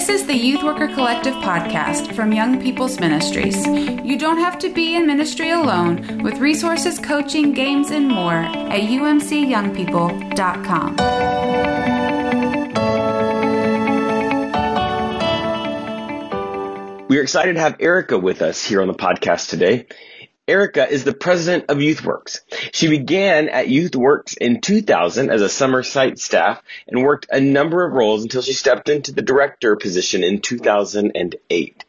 This is the Youth Worker Collective podcast from Young People's Ministries. You don't have to be in ministry alone with resources, coaching, games, and more at umcyoungpeople.com. We are excited to have Erica with us here on the podcast today. Erica is the president of YouthWorks. She began at YouthWorks in 2000 as a summer site staff and worked a number of roles until she stepped into the director position in 2008.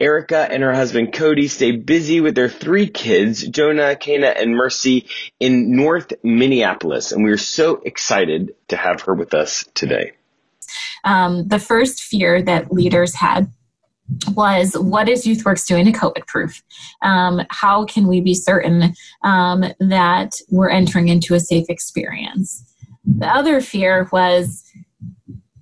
Erica and her husband Cody stay busy with their three kids, Jonah, Kana, and Mercy, in North Minneapolis. And we are so excited to have her with us today. Um, the first fear that leaders had was what is YouthWorks doing to COVID proof? Um, how can we be certain um, that we're entering into a safe experience? The other fear was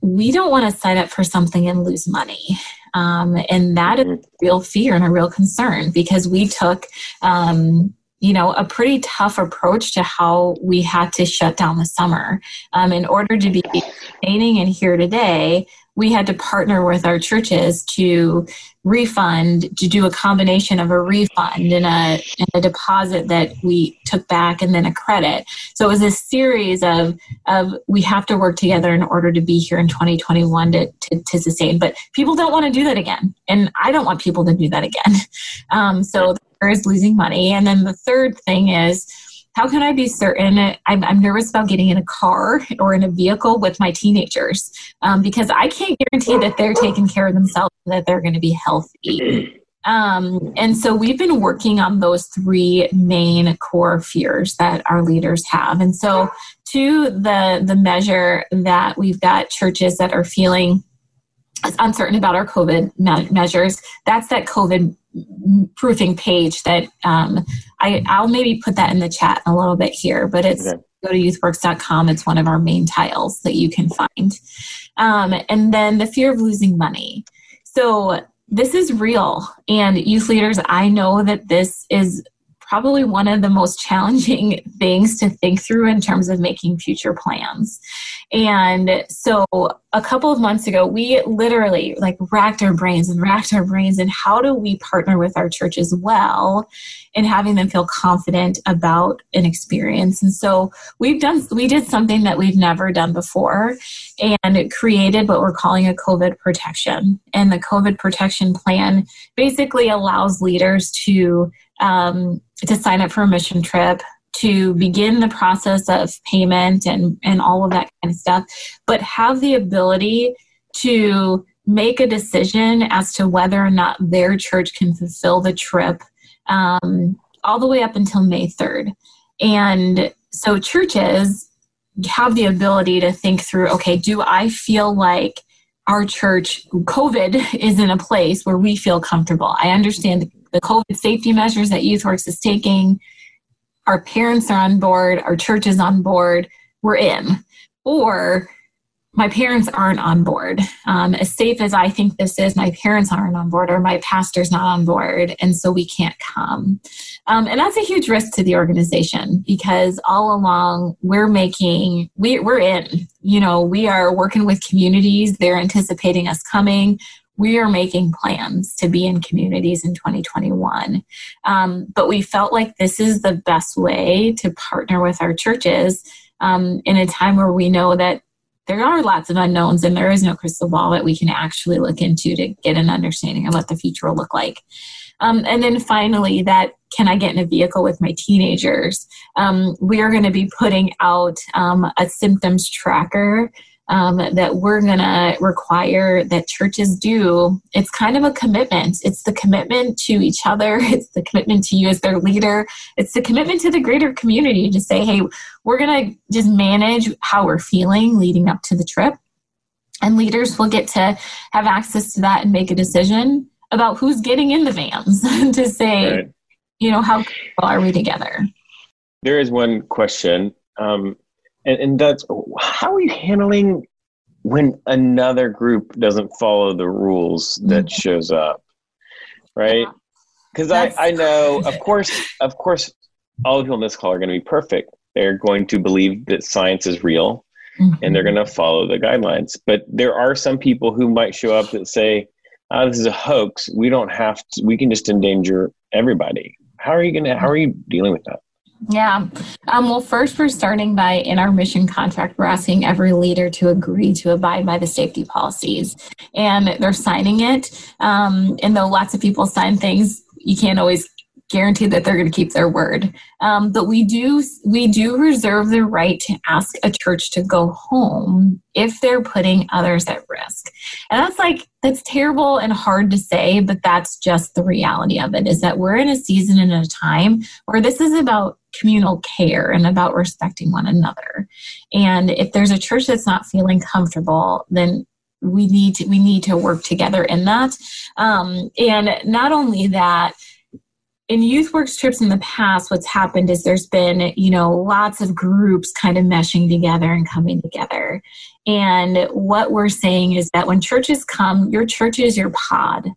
we don't want to sign up for something and lose money. Um, and that is a real fear and a real concern because we took um, you know a pretty tough approach to how we had to shut down the summer um, in order to be sustaining and here today we had to partner with our churches to refund to do a combination of a refund and a, and a deposit that we took back and then a credit. So it was a series of of we have to work together in order to be here in 2021 to, to, to sustain. But people don't want to do that again and i don't want people to do that again. Um, so there is losing money. And then the third thing is how can I be certain? I'm, I'm nervous about getting in a car or in a vehicle with my teenagers um, because I can't guarantee that they're taking care of themselves that they're going to be healthy. Um, and so we've been working on those three main core fears that our leaders have. And so, to the the measure that we've got churches that are feeling uncertain about our COVID me- measures, that's that COVID proofing page that um, I, I'll maybe put that in the chat a little bit here, but it's okay. go to youthworks.com. It's one of our main tiles that you can find. Um, and then the fear of losing money. So this is real. And youth leaders, I know that this is probably one of the most challenging things to think through in terms of making future plans. And so a couple of months ago, we literally like racked our brains and racked our brains and how do we partner with our church as well in having them feel confident about an experience. And so we've done we did something that we've never done before and created what we're calling a COVID protection. And the COVID protection plan basically allows leaders to um, to sign up for a mission trip, to begin the process of payment and, and all of that kind of stuff, but have the ability to make a decision as to whether or not their church can fulfill the trip um, all the way up until May 3rd. And so churches have the ability to think through okay, do I feel like our church, COVID is in a place where we feel comfortable? I understand the COVID safety measures that YouthWorks is taking. Our parents are on board, our church is on board, we're in. Or my parents aren't on board. Um, as safe as I think this is, my parents aren't on board, or my pastor's not on board, and so we can't come. Um, and that's a huge risk to the organization because all along we're making we, we're in. You know, we are working with communities. They're anticipating us coming we are making plans to be in communities in 2021. Um, but we felt like this is the best way to partner with our churches um, in a time where we know that there are lots of unknowns and there is no crystal ball that we can actually look into to get an understanding of what the future will look like. Um, and then finally, that can I get in a vehicle with my teenagers? Um, we are going to be putting out um, a symptoms tracker um, that we're going to require that churches do. It's kind of a commitment. It's the commitment to each other, it's the commitment to you as their leader, it's the commitment to the greater community to say, hey, we're going to just manage how we're feeling leading up to the trip. And leaders will get to have access to that and make a decision about who's getting in the vans to say, right. you know, how are we together? There is one question. Um, and, and that's how are you handling when another group doesn't follow the rules that mm-hmm. shows up right because I, I know of course of course all the people in this call are going to be perfect they're going to believe that science is real mm-hmm. and they're going to follow the guidelines. But there are some people who might show up that say, oh, this is a hoax. We don't have to, we can just endanger everybody. How are you going to, how are you dealing with that? Yeah. Um, well, first, we're starting by in our mission contract, we're asking every leader to agree to abide by the safety policies. And they're signing it. Um, and though lots of people sign things, you can't always guarantee that they're going to keep their word. Um, but we do we do reserve the right to ask a church to go home if they're putting others at risk. And that's like that's terrible and hard to say, but that's just the reality of it. Is that we're in a season and a time where this is about communal care and about respecting one another. And if there's a church that's not feeling comfortable, then we need to we need to work together in that. Um, and not only that in youth works trips in the past what's happened is there's been you know lots of groups kind of meshing together and coming together. And what we're saying is that when churches come your church is your pod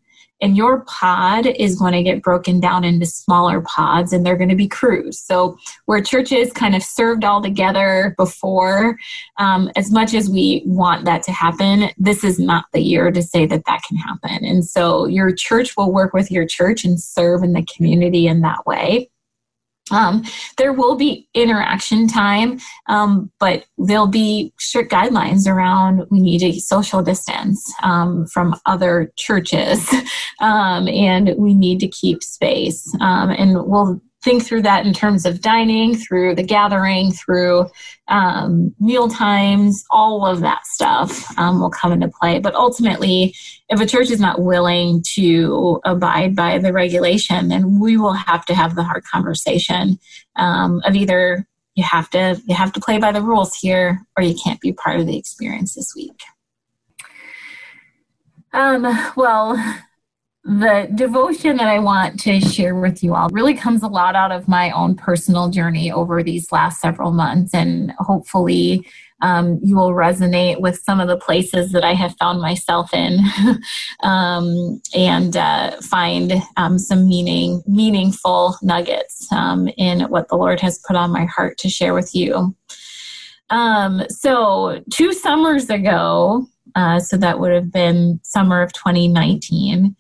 and your pod is going to get broken down into smaller pods and they're going to be crews. So where churches kind of served all together before um, as much as we want that to happen this is not the year to say that that can happen. And so your church will work with your church and serve in the community in that way um, there will be interaction time, um, but there'll be strict guidelines around we need a social distance um, from other churches um, and we need to keep space. Um, and we'll think through that in terms of dining, through the gathering, through um, meal times, all of that stuff um, will come into play. But ultimately, if a church is not willing to abide by the regulation, then we will have to have the hard conversation um, of either you have to you have to play by the rules here, or you can't be part of the experience this week. Um, well, the devotion that I want to share with you all really comes a lot out of my own personal journey over these last several months. And hopefully, um, you will resonate with some of the places that I have found myself in um, and uh, find um, some meaning, meaningful nuggets um, in what the Lord has put on my heart to share with you. Um, so, two summers ago, uh, so that would have been summer of 2019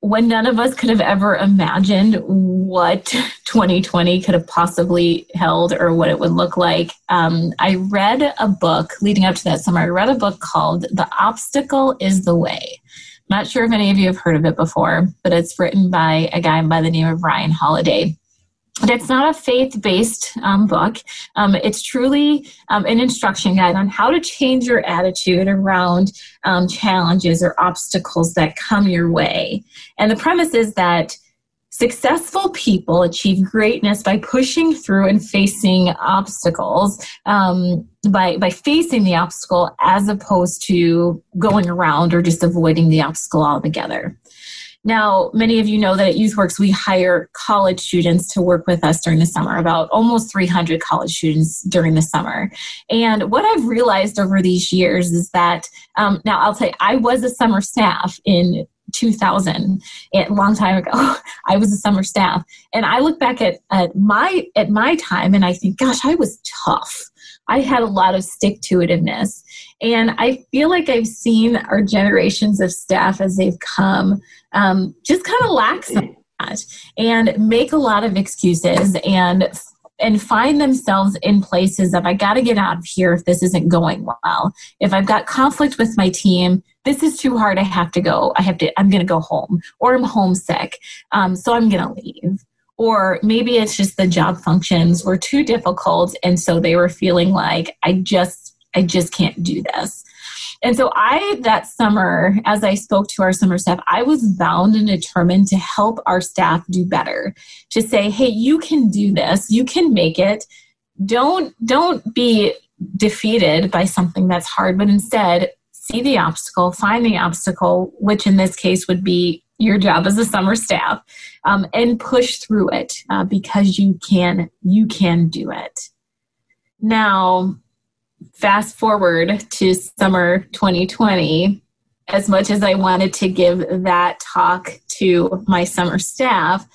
when none of us could have ever imagined what 2020 could have possibly held or what it would look like, um, I read a book leading up to that summer. I read a book called The Obstacle is the Way. Not sure if any of you have heard of it before, but it's written by a guy by the name of Ryan Holiday it's not a faith-based um, book. Um, it's truly um, an instruction guide on how to change your attitude around um, challenges or obstacles that come your way. And the premise is that successful people achieve greatness by pushing through and facing obstacles um, by by facing the obstacle as opposed to going around or just avoiding the obstacle altogether now, many of you know that at YouthWorks, we hire college students to work with us during the summer, about almost 300 college students during the summer. And what I've realized over these years is that, um, now I'll you, I was a summer staff in 2000 a long time ago. I was a summer staff. And i look back at, at my at my time and i think gosh i was tough. I had a lot of stick to itiveness. And I feel like I've seen our generations of staff as they've come um, just kind of lack some that and make a lot of excuses and and find themselves in places of I got to get out of here if this isn't going well. If I've got conflict with my team, this is too hard. I have to go. I have to. I'm going to go home, or I'm homesick, um, so I'm going to leave or maybe it's just the job functions were too difficult and so they were feeling like i just i just can't do this. And so i that summer as i spoke to our summer staff i was bound and determined to help our staff do better to say hey you can do this. You can make it. Don't don't be defeated by something that's hard but instead see the obstacle find the obstacle which in this case would be your job as a summer staff um, and push through it uh, because you can you can do it. Now fast forward to summer 2020 as much as i wanted to give that talk to my summer staff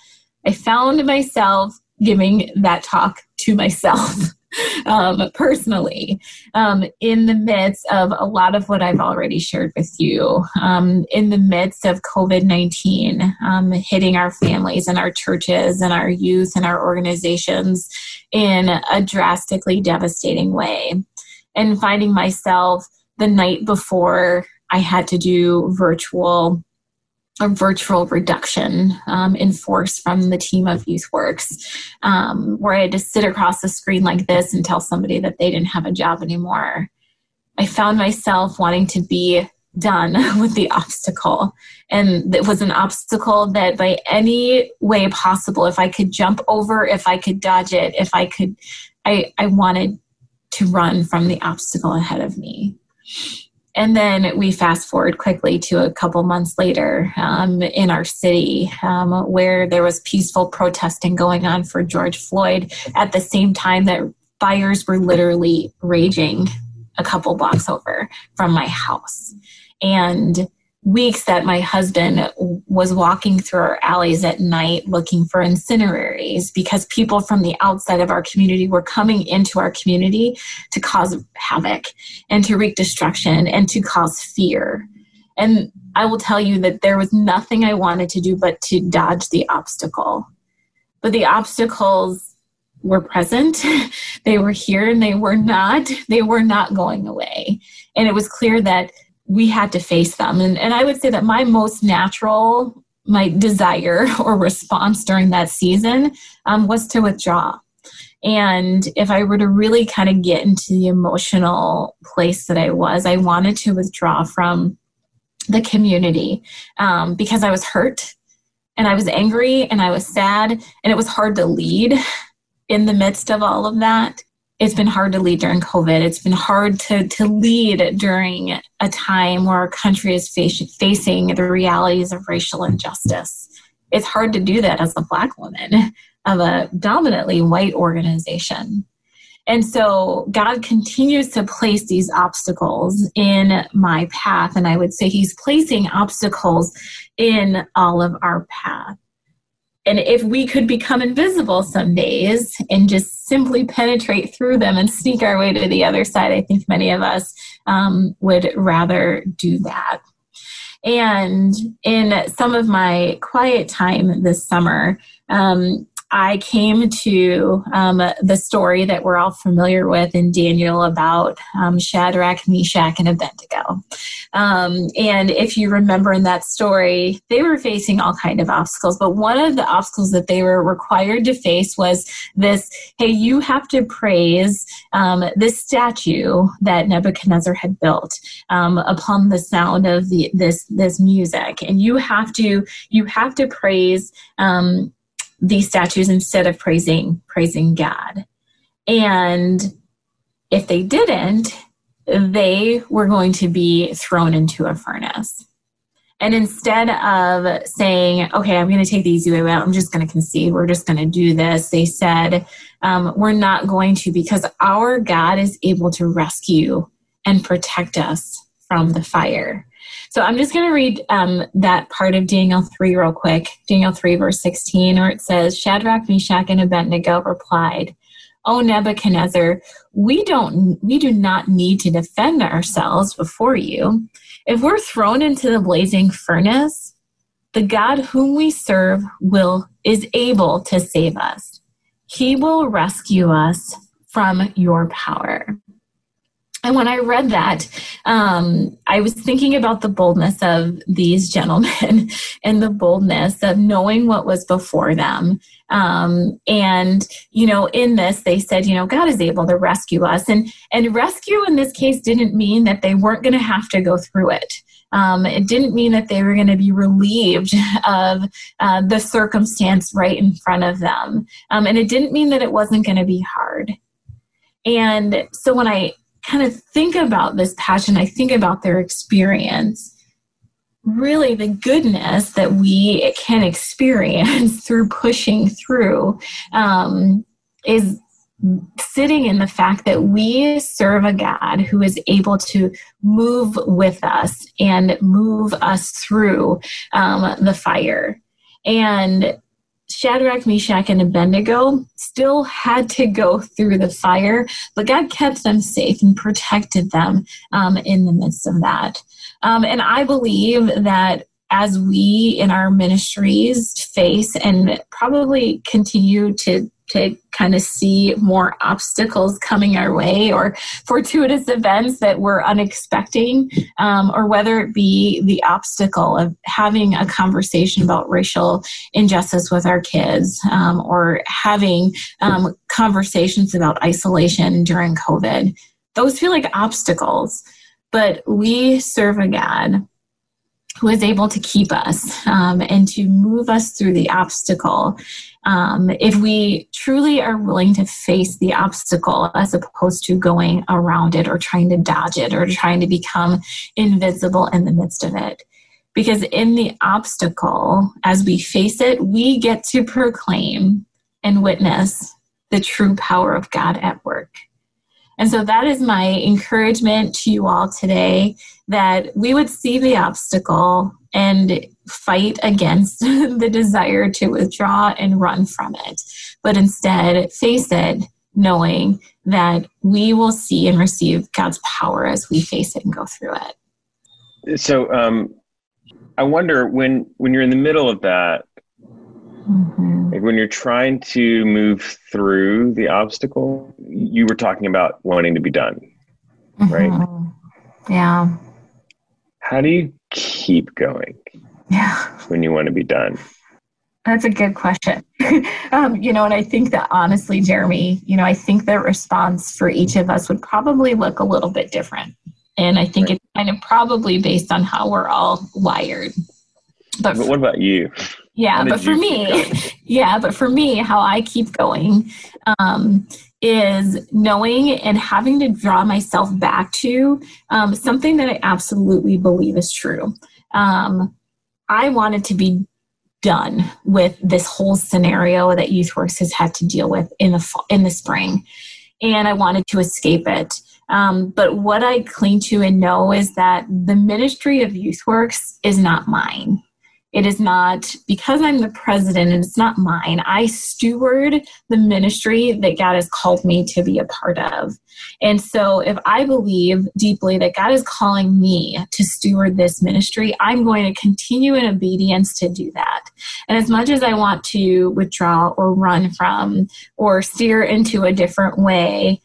i found myself giving that talk to myself um, personally um, in the midst of a lot of what I've already shared with you, um, in the midst of COVID 19 um, hitting our families and our churches and our youth and our organizations in a drastically devastating way, and finding myself the night before I had to do virtual a virtual reduction um, in force from the team of YouthWorks, um, where I had to sit across the screen like this and tell somebody that they didn't have a job anymore. I found myself wanting to be done with the obstacle. And it was an obstacle that, by any way possible, if I could jump over, if I could dodge it, if I could, I, I wanted to run from the obstacle ahead of me. And then we fast forward quickly to a couple months later um, in our city um, where there was peaceful protesting going on for George Floyd at the same time that fires were literally raging a couple blocks over from my house. And weeks that my husband was walking through our alleys at night looking for incineraries because people from the outside of our community were coming into our community to cause havoc and to wreak destruction and to cause fear. And I will tell you that there was nothing I wanted to do but to dodge the obstacle. But the obstacles were present, they were here, and they were not, they were not going away. And it was clear that we had to face them. And, and I would say that my most natural, my desire or response during that season um, was to withdraw. And if I were to really kind of get into the emotional place that I was, I wanted to withdraw from the community um, because I was hurt and I was angry and I was sad and it was hard to lead in the midst of all of that it's been hard to lead during COVID. It's been hard to, to lead during a time where our country is face, facing the realities of racial injustice. It's hard to do that as a Black woman of a dominantly white organization. And so God continues to place these obstacles in my path. And I would say He's placing obstacles in all of our path and if we could become invisible some days and just simply penetrate through them and sneak our way to the other side, I think many of us um, would rather do that. And in some of my quiet time this summer, um, I came to um, the story that we're all familiar with in Daniel about um, Shadrach, Meshach, and Abednego. Um, and if you remember in that story, they were facing all kind of obstacles, but one of the obstacles that they were required to face was this: Hey, you have to praise um, this statue that Nebuchadnezzar had built um, upon the sound of the, this this music, and you have to you have to praise um, these statues instead of praising praising God. And if they didn't, they were going to be thrown into a furnace. And instead of saying, okay, I'm going to take the easy way out, I'm just going to concede, we're just going to do this, they said, um, we're not going to because our God is able to rescue and protect us from the fire. So I'm just going to read um, that part of Daniel 3 real quick. Daniel 3, verse 16, where it says Shadrach, Meshach, and Abednego replied, O Nebuchadnezzar, we don't we do not need to defend ourselves before you. If we're thrown into the blazing furnace, the God whom we serve will is able to save us. He will rescue us from your power. And when I read that, um, I was thinking about the boldness of these gentlemen and the boldness of knowing what was before them. Um, and, you know, in this, they said, you know, God is able to rescue us. And, and rescue in this case didn't mean that they weren't going to have to go through it. Um, it didn't mean that they were going to be relieved of uh, the circumstance right in front of them. Um, and it didn't mean that it wasn't going to be hard. And so when I kind of think about this passion, I think about their experience, really the goodness that we can experience through pushing through um, is sitting in the fact that we serve a God who is able to move with us and move us through um, the fire. And Shadrach, Meshach, and Abednego still had to go through the fire, but God kept them safe and protected them um, in the midst of that. Um, and I believe that as we in our ministries face and probably continue to to kind of see more obstacles coming our way or fortuitous events that we're unexpecting, um, or whether it be the obstacle of having a conversation about racial injustice with our kids, um, or having um, conversations about isolation during COVID. Those feel like obstacles, but we serve a God who is able to keep us um, and to move us through the obstacle. Um, if we truly are willing to face the obstacle as opposed to going around it or trying to dodge it or trying to become invisible in the midst of it. Because in the obstacle, as we face it, we get to proclaim and witness the true power of God at work. And so that is my encouragement to you all today that we would see the obstacle and fight against the desire to withdraw and run from it, but instead face it knowing that we will see and receive God's power as we face it and go through it. So, um, I wonder when when you're in the middle of that, Mm-hmm. Like when you're trying to move through the obstacle, you were talking about wanting to be done, mm-hmm. right? Yeah. How do you keep going? Yeah. When you want to be done? That's a good question. um, you know, and I think that honestly, Jeremy, you know, I think the response for each of us would probably look a little bit different. And I think right. it's kind of probably based on how we're all wired. But, but what about you? Yeah, but for me, yeah, but for me, how I keep going um, is knowing and having to draw myself back to um, something that I absolutely believe is true. Um, I wanted to be done with this whole scenario that YouthWorks has had to deal with in the fall, in the spring, and I wanted to escape it. Um, but what I cling to and know is that the ministry of YouthWorks is not mine. It is not because I'm the president and it's not mine. I steward the ministry that God has called me to be a part of. And so if I believe deeply that God is calling me to steward this ministry, I'm going to continue in obedience to do that. And as much as I want to withdraw or run from or steer into a different way,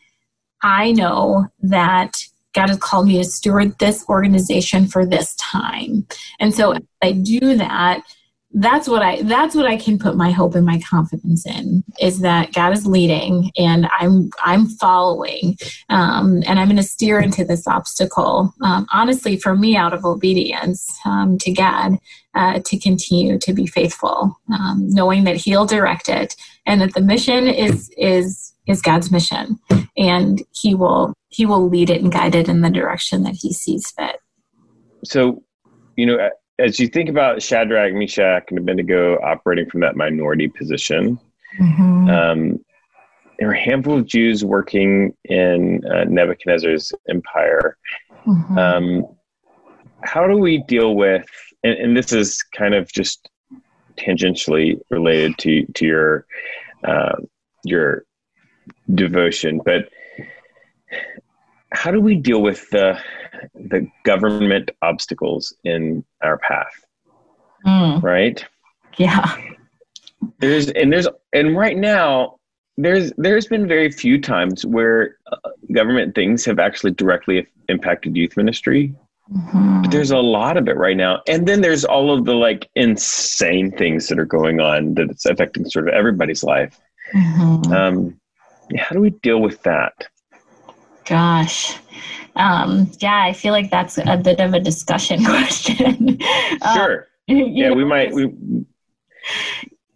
I know that God has called me to steward this organization for this time. And so if I do that, that's what I that's what I can put my hope and my confidence in is that God is leading and I'm I'm following um, and I'm going to steer into this obstacle um, honestly for me out of obedience um, to God uh, to continue to be faithful um, knowing that He'll direct it and that the mission is is is God's mission and He will he will lead it and guide it in the direction that he sees fit. So, you know, as you think about Shadrach, Meshach, and Abednego operating from that minority position, mm-hmm. um, there were a handful of Jews working in uh, Nebuchadnezzar's empire. Mm-hmm. Um, how do we deal with, and, and, this is kind of just tangentially related to to your uh, your devotion, but how do we deal with the the government obstacles in our path? Mm. Right? Yeah. There's and there's and right now there's there's been very few times where uh, government things have actually directly impacted youth ministry. Mm-hmm. But there's a lot of it right now. And then there's all of the like insane things that are going on that it's affecting sort of everybody's life. Mm-hmm. Um, how do we deal with that? Gosh. Um, yeah, I feel like that's a bit of a discussion question. Um, sure. yeah, know, we might. We...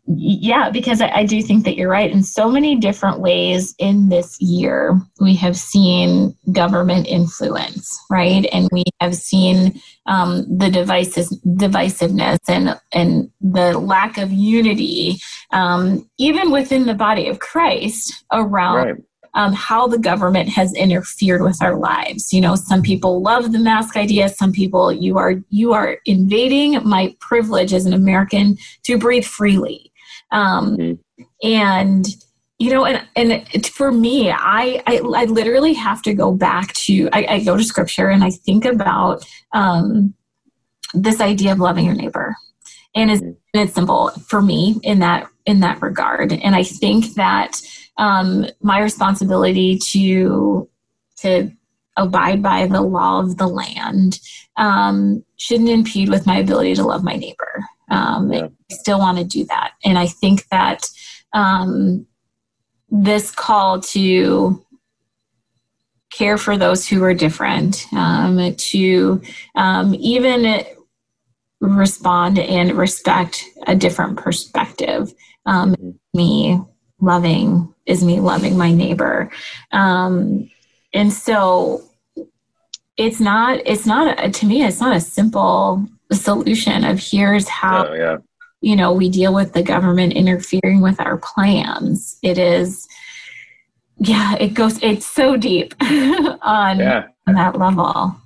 Yeah, because I, I do think that you're right. In so many different ways in this year, we have seen government influence, right? And we have seen um, the devices, divisiveness and, and the lack of unity, um, even within the body of Christ around. Right um, how the government has interfered with our lives. You know, some people love the mask idea. Some people, you are you are invading my privilege as an American to breathe freely. Um, mm-hmm. And you know, and and for me, I, I, I literally have to go back to I, I go to scripture and I think about um, this idea of loving your neighbor, and it's, mm-hmm. it's simple for me in that in that regard. And I think that um, my responsibility to to abide by the law of the land um, shouldn't impede with my ability to love my neighbor. Um, yeah. I still want to do that, and I think that um, this call to care for those who are different, um, to um, even respond and respect a different perspective. Um, mm-hmm. me loving is me loving my neighbor, um, and so it's not. It's not a, to me. It's not a simple solution of here's how. Oh, yeah you know, we deal with the government interfering with our plans. It is, yeah, it goes, it's so deep on, yeah. on that level.